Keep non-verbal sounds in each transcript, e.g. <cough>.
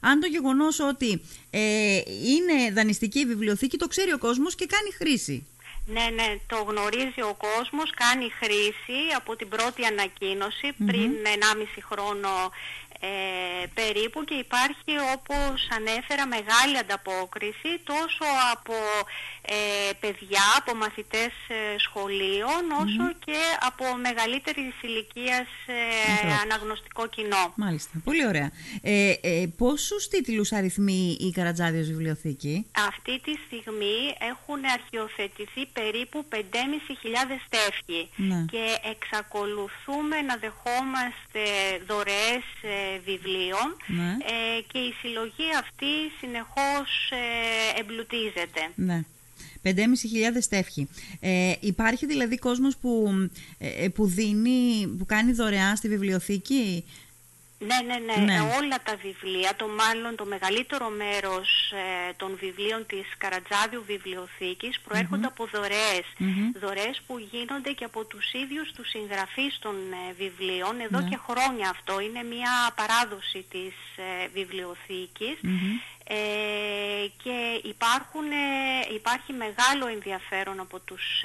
αν το γεγονός ότι ε, είναι δανειστική η βιβλιοθήκη το ξέρει ο κόσμος και κάνει χρήση. Ναι, ναι, το γνωρίζει ο κόσμος, κάνει χρήση από την πρώτη πριν 1,5 χρόνο ε, περίπου και υπάρχει όπως ανέφερα μεγάλη ανταπόκριση τόσο από ε, παιδιά, από μαθητές ε, σχολείων όσο και από μεγαλύτερη ηλικία ε, αναγνωστικό κοινό. Μάλιστα, πολύ ωραία. Ε, ε, πόσους τίτλους αριθμεί η Καρατζάδιος Βιβλιοθήκη; Αυτή τη στιγμή έχουν αρχιοθετηθεί περίπου 5.500 στέφη ναι. και εξακολουθούμε να δεχόμαστε δωρεές βιβλίων ναι. ε, και η συλλογή αυτή συνεχώς ε, εμπλουτίζεται. Ναι. 5.500 στέφχη. Ε, υπάρχει δηλαδή κόσμος που, ε, που δίνει, που κάνει δωρεά στη βιβλιοθήκη; Ναι, ναι, ναι, ναι. Όλα τα βιβλία, το μάλλον το μεγαλύτερο μέρος ε, των βιβλίων της Καρατζάδιου Βιβλιοθήκης από δωρεές. Δωρεές που γίνονται και από τους ίδιους τους συγγραφείς των ε, βιβλίων εδώ ναι. και χρόνια αυτό. Είναι μια παράδοση της ε, βιβλιοθηκης και υπάρχουν, υπάρχει μεγάλο ενδιαφέρον από τους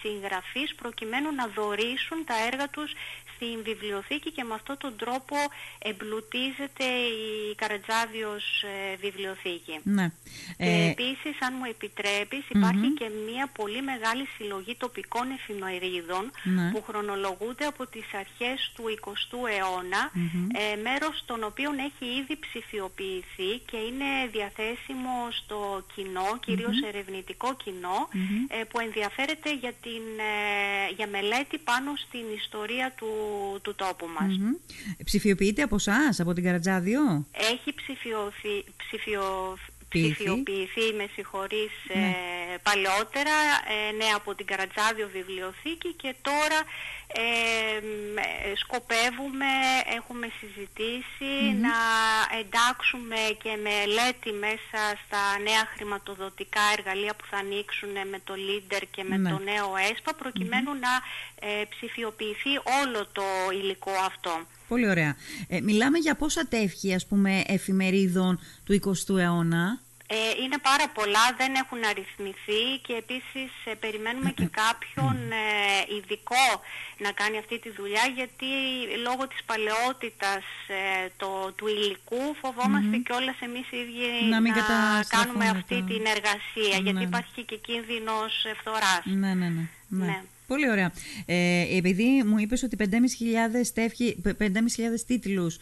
συγγραφείς προκειμένου να δωρήσουν τα έργα τους στην βιβλιοθήκη και με αυτόν τον τρόπο εμπλουτίζεται η Καρατζάδιος ε, βιβλιοθήκη. Ναι. Και ε... επίσης, αν μου επιτρέπεις, και μια πολύ μεγάλη συλλογή τοπικών εφημερίδων ναι. που χρονολογούνται από τις αρχές του 20ου αιώνα, ε, μέρος των οποίων έχει ήδη ψηφιοποιηθεί και είναι διαθέσιμο στο κοινό, κυρίως ερευνητικό κοινό, ε, που ενδιαφέρεται για, την, ε, για μελέτη πάνω στην ιστορία του του, τόπου μας. Ψηφιοποιείται από εσάς, από την Καρατζάδιο; Έχει ψηφιωθεί, ψηφιοποιηθεί, με συγχωρείς, ναι. ε, παλαιότερα, ε, ναι, από την Καρατζάδιο Βιβλιοθήκη και τώρα ε, σκοπεύουμε, έχουμε να εντάξουμε και μελέτη μέσα στα νέα χρηματοδοτικά εργαλεία που θα ανοίξουν με το Leader και με ναι. το νέο ΕΣΠΑ προκειμενου να ε, ψηφιοποιηθεί όλο το υλικό αυτό. Πολύ ωραία. Ε, μιλάμε για πόσα τεύχη ας πούμε εφημερίδων του 20ου αιώνα; Ε, είναι πάρα πολλά, δεν έχουν αριθμηθεί και επίσης ε, περιμένουμε και κάποιον ε, ειδικό να κάνει αυτή τη δουλειά γιατί λόγω της παλαιότητας ε, το, του υλικού φοβόμαστε mm-hmm. κιόλας εμείς οι ίδιοι να, να κάνουμε αυτή την εργασία γιατί ναι. υπάρχει και κίνδυνος φθοράς. Ναι, ναι, ναι. ναι. ναι. Πολύ ωραία. Ε, επειδή μου είπες ότι 5.500 τίτλους α,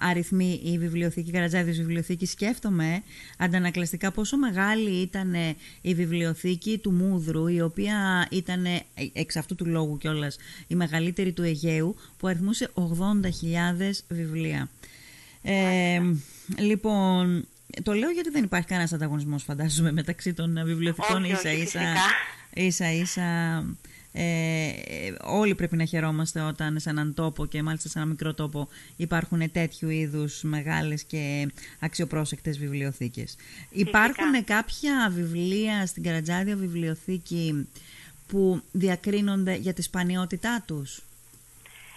αριθμεί η βιβλιοθήκη, η Καρατζάδης Βιβλιοθήκη, σκέφτομαι αντανακλαστικά πόσο μεγάλη ήταν η βιβλιοθήκη του Μούδρου, η οποία ήταν εξ αυτού του λόγου κιόλας η μεγαλύτερη του Αιγαίου, που αριθμούσε 80.000 βιβλία. Ε, λοιπόν, το λέω γιατί δεν υπάρχει κανένας ανταγωνισμός φαντάζομαι μεταξύ των βιβλιοθηκών ίσα ίσα, ίσα ίσα ε, όλοι πρέπει να χαιρόμαστε όταν σε έναν τόπο και μάλιστα σε ένα μικρό τόπο υπάρχουν τέτοιου είδους μεγάλες και αξιοπρόσεκτες βιβλιοθήκες. Υπάρχουν κάποια βιβλία στην Καρατζάδιο βιβλιοθήκη που διακρίνονται για τη σπανιότητά τους;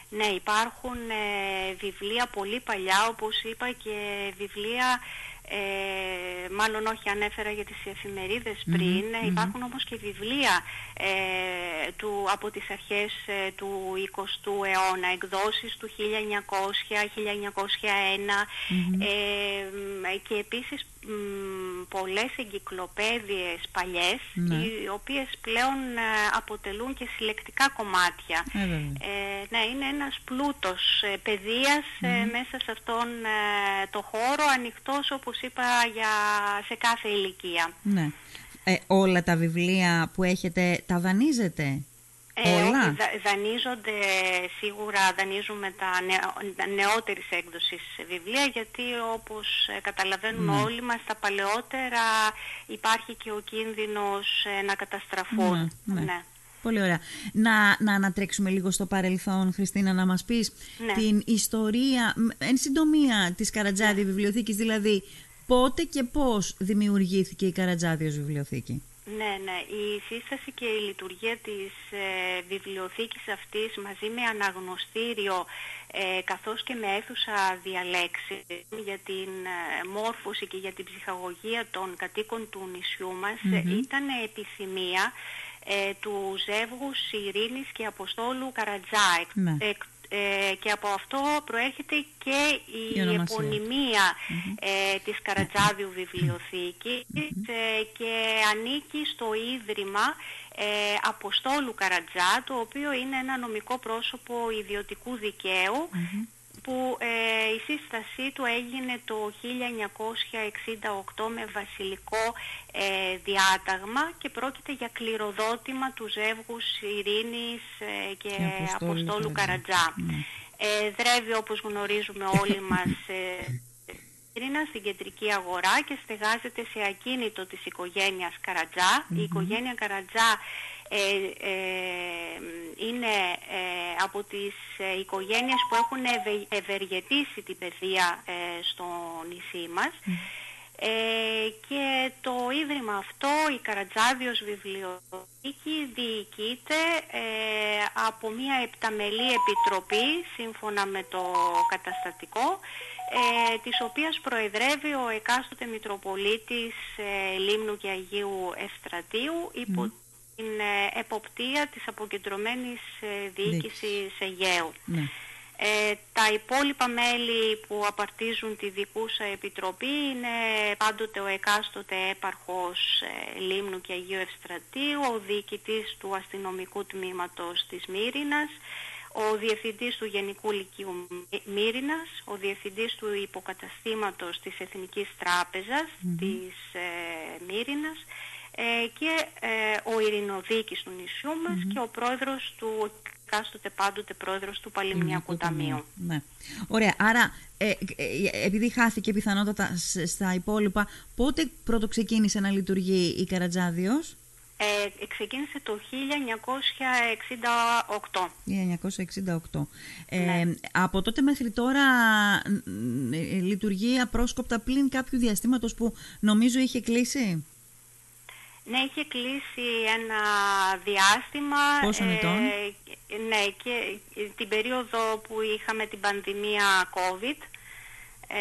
Ναι, υπάρχουν ε, βιβλία πολύ παλιά, όπως είπα, και βιβλία ε, μάλλον όχι ανέφερα για τις εφημερίδες πριν, υπάρχουν όμως και βιβλία ε, του, από τις αρχές ε, του 20ου αιώνα, εκδόσεις του 1900-1901 και επίσης πολλές εγκυκλοπαίδειες παλιές ναι. οι οποίες πλέον αποτελούν και συλλεκτικά κομμάτια. ναι, είναι ένας πλούτος παιδείας μέσα σε αυτόν το χώρο ανοιχτός όπως είπα για, σε κάθε ηλικία. Ναι. Ε, όλα τα βιβλία που έχετε τα δανείζετε; Ε, όλα. δανείζονται σίγουρα, δανείζουμε τα, νεο, νεότερης έκδοσης βιβλία γιατί όπως ε, καταλαβαίνουμε ναι. όλοι μας τα παλαιότερα υπάρχει και ο κίνδυνος ε, να καταστραφούν. Ναι, ναι. ναι. Πολύ ωραία. Να, να ανατρέξουμε λίγο στο παρελθόν, Χριστίνα, να μας πεις ναι. την ιστορία, εν συντομία, της Καρατζάδη Βιβλιοθήκης, δηλαδή πότε και πώς δημιουργήθηκε η Καρατζάδιος Βιβλιοθήκη; Ναι, ναι. Η σύσταση και η λειτουργία της ε, βιβλιοθήκης αυτής μαζί με αναγνωστήριο ε, καθώς και με αίθουσα διαλέξης για την ε, μόρφωση και για την ψυχαγωγία των κατοίκων του νησιού μας ήταν επιθυμία ε, του ζεύγους Ειρήνης και Αποστόλου Καρατζά. Ναι. Ε, και από αυτό προέρχεται και η, η επωνυμία ε, της Καρατζάδιου βιβλιοθήκης ε, και ανήκει στο Ίδρυμα ε, Αποστόλου Καρατζά, το οποίο είναι ένα νομικό πρόσωπο ιδιωτικού δικαίου που ε, η σύστασή του έγινε το 1968 με βασιλικό ε, διάταγμα και πρόκειται για κληροδότημα του ζεύγους Ειρήνης ε, και, Αποστόλου, Καρατζά. Ναι. δρεύει όπως γνωρίζουμε όλοι μας Ειρήνα στην κεντρική αγορά και στεγάζεται σε ακίνητο της οικογένειας Η οικογένεια Καρατζά ε, ε, είναι ε, από τις οικογένειες που έχουν ευεργετήσει την παιδεία στο νησί μας. Και το Ίδρυμα αυτό, η Καρατζάδιος Βιβλιοθήκη, διοικείται από μια επταμελή επιτροπή σύμφωνα με το καταστατικό ε, της οποίας προεδρεύει ο εκάστοτε Μητροπολίτης Λίμνου και Αγίου Ευστρατείου υπό την ε, εποπτεία της αποκεντρωμένης ε, διοίκησης Αιγαίου. Ναι. Ε, τα υπόλοιπα μέλη που απαρτίζουν τη δικούσα επιτροπή είναι πάντοτε ο εκάστοτε έπαρχος ε, Λίμνου και Αγίου Ευστρατείου, ο διοικητής του αστυνομικού τμήματος της Μύρινας, ο διευθυντής του Γενικού Λυκείου Μύρινας, ο διευθυντής του υποκαταστήματος της Εθνικής της ε, Μύρινας, ε, και ε, ο ειρηνοδίκης του νησιού μας και ο πρόεδρος του κάστοτε πάντοτε πρόεδρος του Παλιμνιακού Ταμείου. Ναι. Ωραία, άρα ε, επειδή χάθηκε πιθανότατα στα υπόλοιπα, πότε πρώτο ξεκίνησε να λειτουργεί η Καρατζάδιος; Ε, ξεκίνησε το 1968. 1968. Ναι. από τότε μέχρι τώρα λειτουργεί απρόσκοπτα πλην κάποιου διαστήματος που νομίζω είχε κλείσει; Ναι, είχε κλείσει ένα διάστημα. Πόσο ετών; Ε, ναι, και την περίοδο που είχαμε την πανδημία COVID. Ε,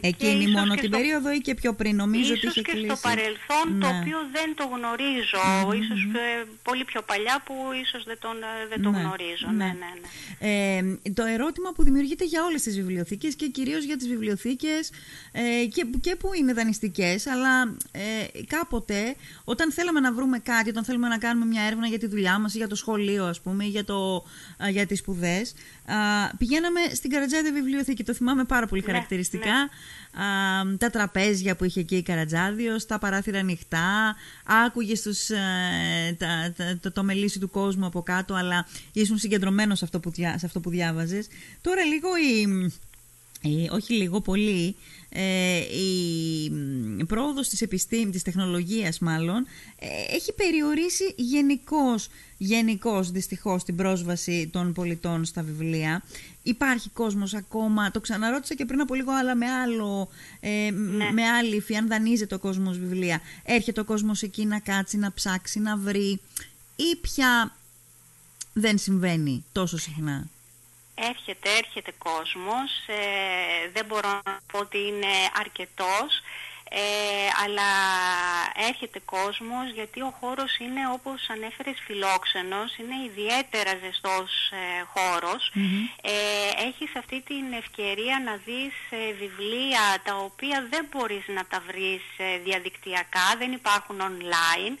Εκείνη μόνο την περίοδο ή και πιο πριν, νομίζω ότι είχε και κλείσει. στο παρελθόν, το ναι. οποίο δεν το γνωρίζω. Ίσως ε, πολύ πιο παλιά που ίσως δεν, τον, ε, δεν το ναι. γνωρίζω. Ναι. Ναι, ναι, ναι. Ε, το ερώτημα που δημιουργείται για όλες τις βιβλιοθήκες και κυρίως για τις βιβλιοθήκες ε, και, και που είναι δανειστικές, αλλά ε, κάποτε όταν θέλαμε να βρούμε κάτι, όταν θέλουμε να κάνουμε μια έρευνα για τη δουλειά μας ή για το σχολείο ας πούμε, ή για, το, για τις σπουδές, πηγαίναμε στην Καρατζάδη Βιβλιοθήκη. Το θυμάμαι πάρα πολύ ναι, χαρακτηριστικά. Ναι. τα τραπέζια που είχε εκεί η Καρατζάδιος, τα παράθυρα ανοιχτά, άκουγε τους, ε, τα, το, το μελίσι του κόσμου από κάτω, αλλά ήσουν συγκεντρωμένος σε αυτό που, σε αυτό που διάβαζες. Τώρα λίγο η, όχι λίγο, πολύ, ε, η πρόοδος της επιστήμης, της τεχνολογίας μάλλον, ε, έχει περιορίσει γενικώς, γενικώς δυστυχώς την πρόσβαση των πολιτών στα βιβλία. Υπάρχει κόσμος ακόμα, το ξαναρώτησα και πριν από λίγο, αλλά με, άλλο, ε, ναι. με άλλη υφή, αν δανείζεται ο κόσμος βιβλία. Έρχεται ο κόσμος εκεί να κάτσει, να ψάξει, να βρει ή πια δεν συμβαίνει τόσο συχνά; Έρχεται, έρχεται κόσμος, ε, δεν μπορώ να πω ότι είναι αρκετός, ε, αλλά έρχεται κόσμος γιατί ο χώρος είναι όπως ανέφερες φιλόξενος, είναι ιδιαίτερα ζεστός ε, χώρος. Ε, έχεις αυτή την ευκαιρία να δεις ε, βιβλία τα οποία δεν μπορείς να τα βρεις ε, διαδικτυακά, δεν υπάρχουν online.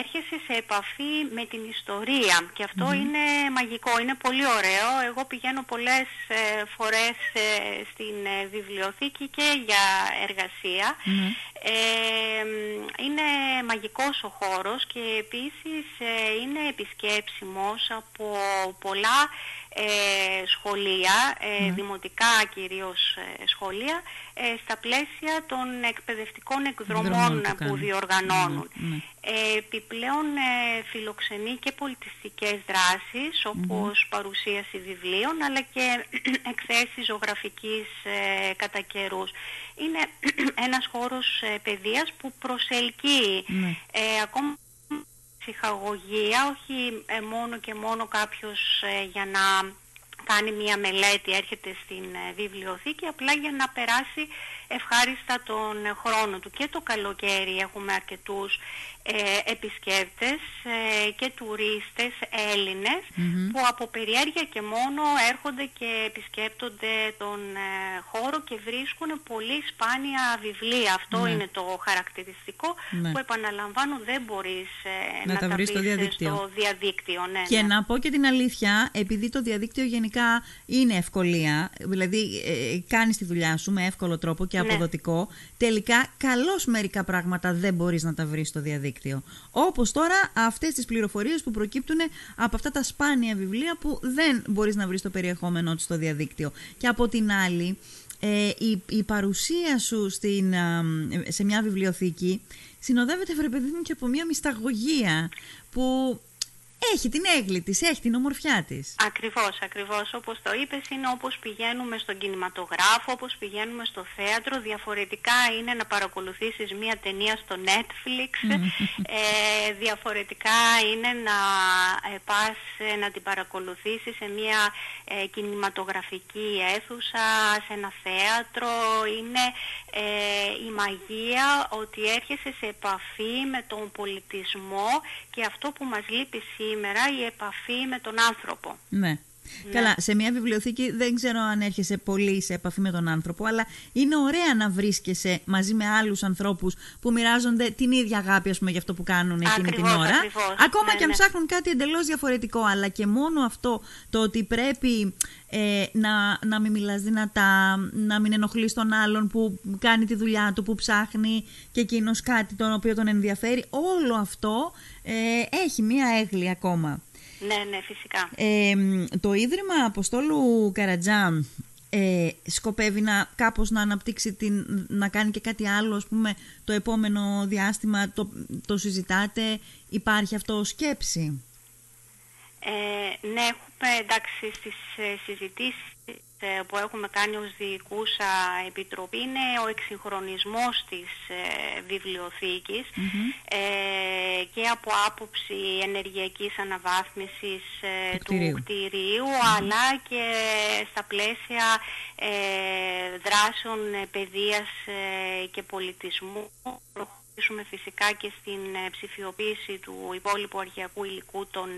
Έρχεσαι σε επαφή με την ιστορία και αυτό είναι μαγικό, είναι πολύ ωραίο. Εγώ πηγαίνω πολλές φορές στην βιβλιοθήκη και για εργασία. Ε, είναι μαγικός ο χώρος και επίσης ε, είναι επισκέψιμος από πολλά σχολεία, ναι. δημοτικά κυρίως σχολεία, στα πλαίσια των εκπαιδευτικών εκδρομών που διοργανώνουν. Ναι, επιπλέον φιλοξενεί και πολιτιστικές δράσεις όπως παρουσίαση βιβλίων αλλά και <clears throat> εκθέσεις ζωγραφικής κατά καιρούς. Είναι <clears throat> ένας χώρος παιδείας που προσελκύει ναι. ακόμα ψυχαγωγία, όχι ε, μόνο και μόνο κάποιος ε, για να κάνει μία μελέτη, έρχεται στην ε, βιβλιοθήκη απλά για να περάσει ευχάριστα τον χρόνο του. Και το καλοκαίρι έχουμε αρκετούς ε, επισκέπτες ε, και τουρίστες που από περιέργεια και μόνο έρχονται και επισκέπτονται τον ε, χώρο και βρίσκουν πολύ σπάνια βιβλία. Αυτό ναι. είναι το χαρακτηριστικό ναι. που επαναλαμβάνω δεν μπορείς να, να, τα βρεις στο διαδίκτυο. Στο διαδίκτυο ναι, και να πω και την αλήθεια, επειδή το διαδίκτυο γενικά είναι ευκολία, δηλαδή κάνεις τη δουλειά σου με εύκολο τρόπο και ναι. αποδοτικό, τελικά καλώς μερικά πράγματα δεν μπορείς να τα βρεις στο διαδίκτυο. Όπως τώρα αυτές τις πληροφορίες που προκύπτουν από αυτά τα σπάνια βιβλία που δεν μπορείς να βρεις το περιεχόμενό τους στο διαδίκτυο. Και από την άλλη, ε, η, η παρουσία σου στην, σε μια βιβλιοθήκη συνοδεύεται, βρε παιδί μου, και από μια μυσταγωγία που έχει την έγκλη της, έχει την ομορφιά της. Ακριβώς, ακριβώς. Όπως το είπες, είναι όπως πηγαίνουμε στον κινηματογράφο, όπως πηγαίνουμε στο θέατρο. Διαφορετικά είναι να παρακολουθήσεις μία ταινία στο Netflix. ε, διαφορετικά είναι να ε, πας ε, να την παρακολουθήσεις σε μία ε, κινηματογραφική αίθουσα, σε ένα θέατρο. Είναι ε, η μαγεία ότι έρχεσαι σε επαφή με τον πολιτισμό και αυτό που μας λείπει σήμερα η επαφή με τον άνθρωπο. Ναι. Ναι. Καλά, σε μια βιβλιοθήκη δεν ξέρω αν έρχεσαι πολύ σε επαφή με τον άνθρωπο, αλλά είναι ωραία να βρίσκεσαι μαζί με άλλους ανθρώπους που μοιράζονται την ίδια αγάπη, ας πούμε, για αυτό που κάνουν εκείνη την ώρα. Ακόμα ναι, και αν ναι. ψάχνουν κάτι εντελώς διαφορετικό. Αλλά και μόνο αυτό το ότι πρέπει ε, να, να μην μιλάς δυνατά, να μην ενοχλείς τον άλλον που κάνει τη δουλειά του, που ψάχνει και εκείνος κάτι τον οποίο τον ενδιαφέρει. Όλο αυτό ε, έχει μία έγκλη ακόμα. Ναι, ναι, φυσικά. Ε, το Ίδρυμα Αποστόλου Καρατζά ε, σκοπεύει να κάπως να αναπτύξει την, να κάνει και κάτι άλλο ας πούμε το επόμενο διάστημα το, το συζητάτε υπάρχει αυτό σκέψη; Ε, ναι έχουμε εντάξει στις ε, συζητήσεις ε, που έχουμε κάνει ως διοικούσα επιτροπή είναι ο εξυγχρονισμός της ε, βιβλιοθηκης ε, και από άποψη ενεργειακής αναβάθμισης του κτηρίου, αλλά και στα πλαίσια δράσεων παιδείας και πολιτισμού. Προχωρήσουμε φυσικά και στην ψηφιοποίηση του υπόλοιπου αρχαιακού υλικού των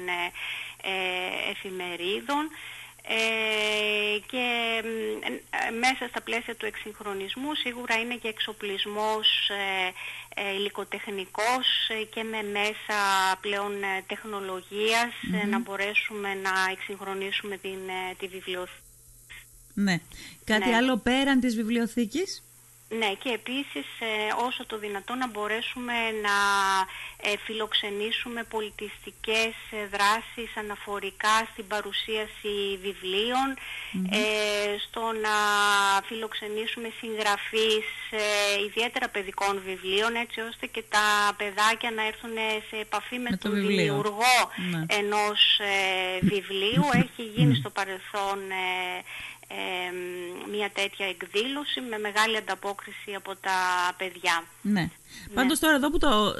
εφημερίδων. Ε, και ε, μέσα στα πλαίσια του εξυγχρονισμού σίγουρα είναι και εξοπλισμός ε, ε υλικοτεχνικός και με μέσα πλέον να μπορέσουμε να εξυγχρονίσουμε την, τη βιβλιοθήκη. Ναι. Κάτι ναι. άλλο πέραν της βιβλιοθήκης; Ναι και επίσης ε, όσο το δυνατόν να μπορέσουμε να ε, φιλοξενήσουμε πολιτιστικές ε, δράσεις αναφορικά στην παρουσίαση στο να φιλοξενήσουμε συγγραφείς ιδιαίτερα παιδικών βιβλίων έτσι ώστε και τα παιδάκια να έρθουν σε επαφή με, τον δημιουργό ναι. ενός βιβλίου. <laughs> Έχει γίνει στο παρελθόν μια τέτοια εκδήλωση με μεγάλη ανταπόκριση από τα παιδιά. Ναι. ναι. Πάντως τώρα εδώ που, το,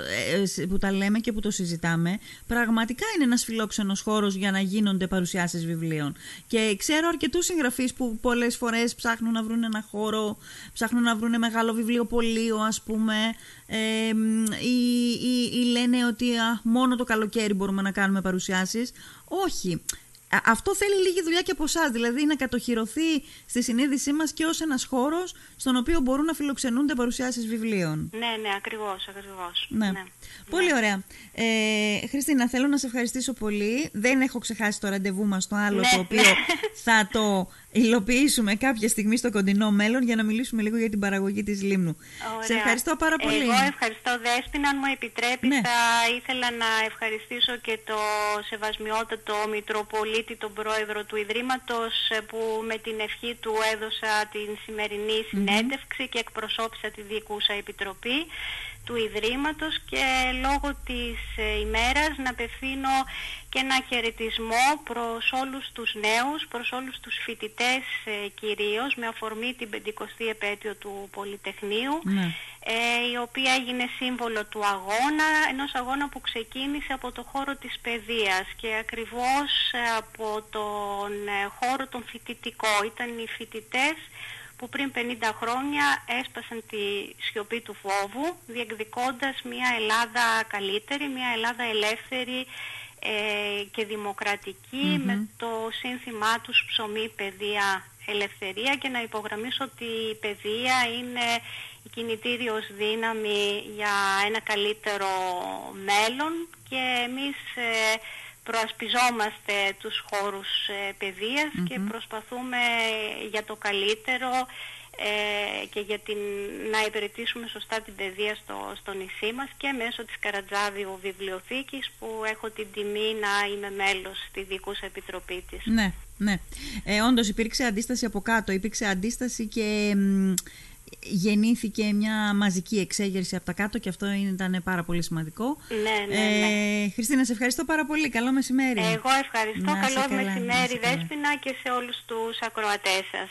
ε, που τα λέμε και που το συζητάμε, πραγματικά είναι ένας φιλόξενος χώρος για να γίνονται παρουσιάσεις βιβλίων. Και ξέρω αρκετούς συγγραφείς που πολλές φορές ψάχνουν να βρουν ένα χώρο, ψάχνουν να βρουν μεγάλο βιβλιοπωλείο ας πούμε, ε, ή, ή, ή, λένε ότι μόνο το καλοκαίρι μπορούμε να κάνουμε παρουσιάσεις. Όχι αυτό θέλει λίγη δουλειά και από εσάς, δηλαδή να κατοχυρωθεί στη συνείδησή μας και ως ένας χώρος στον οποίο μπορούν να φιλοξενούνται παρουσιάσεις βιβλίων. Ναι, ναι, ακριβώς, ακριβώς. Ναι. ναι. Πολύ ναι. ωραία. Ε, Χριστίνα, θέλω να σε ευχαριστήσω πολύ. Δεν έχω ξεχάσει το ραντεβού μας το άλλο, ναι, το οποίο <laughs> θα το υλοποιήσουμε κάποια στιγμή στο κοντινό μέλλον για να μιλήσουμε λίγο για την παραγωγή της Λίμνου. Ωραία. Σε ευχαριστώ πάρα πολύ. Εγώ ευχαριστώ Δέσποινα. Αν μου επιτρέπεις ναι. θα ήθελα να ευχαριστήσω και το σεβασμιότατο Μητροπολίτη, τον πρόεδρο του Ιδρύματος που με την ευχή του έδωσα την σημερινή συνέντευξη και εκπροσώπησα τη Διοικούσα Επιτροπή του Ιδρύματος και λόγω της ε, ημέρας να απευθύνω και ένα χαιρετισμό προς όλους τους νέους, προς όλους τους φοιτητές ε, κυρίως με αφορμή την 50η επέτειο του Πολυτεχνείου ναι. ε, η οποία έγινε σύμβολο του αγώνα, ενός αγώνα που ξεκίνησε από το χώρο της παιδείας και ακριβώς από τον χώρο των φοιτητικό. Ήταν οι φοιτητές που πριν 50 χρόνια έσπασαν τη σιωπή του φόβου διεκδικώντας μια Ελλάδα καλύτερη, μια Ελλάδα ελεύθερη ε, και δημοκρατικη με το σύνθημά τους ψωμί, παιδεία, ελευθερία και να υπογραμμίσω ότι η παιδεία είναι η κινητήριος δύναμη για ένα καλύτερο μέλλον και εμείς ε, προασπιζόμαστε τους χώρους ε, παιδειας και προσπαθούμε για το καλύτερο ε, και για την, να υπηρετήσουμε σωστά την παιδεία στο, στο νησί μας και μέσω της Καρατζάβιου Βιβλιοθήκης που έχω την τιμή να είμαι μέλος στη Δικούσα Επιτροπή της. Ναι, ναι. Ε, όντως υπήρξε αντίσταση από κάτω, υπήρξε αντίσταση και γεννήθηκε μια μαζική εξέγερση από τα κάτω και αυτό ήταν πάρα πολύ σημαντικό. Ναι, ναι, ναι. Ε, Χριστίνα, σε ευχαριστώ πάρα πολύ. Καλό μεσημέρι. Εγώ ευχαριστώ. Καλό μεσημέρι, Δέσποινα, και σε όλους τους ακροατές σας.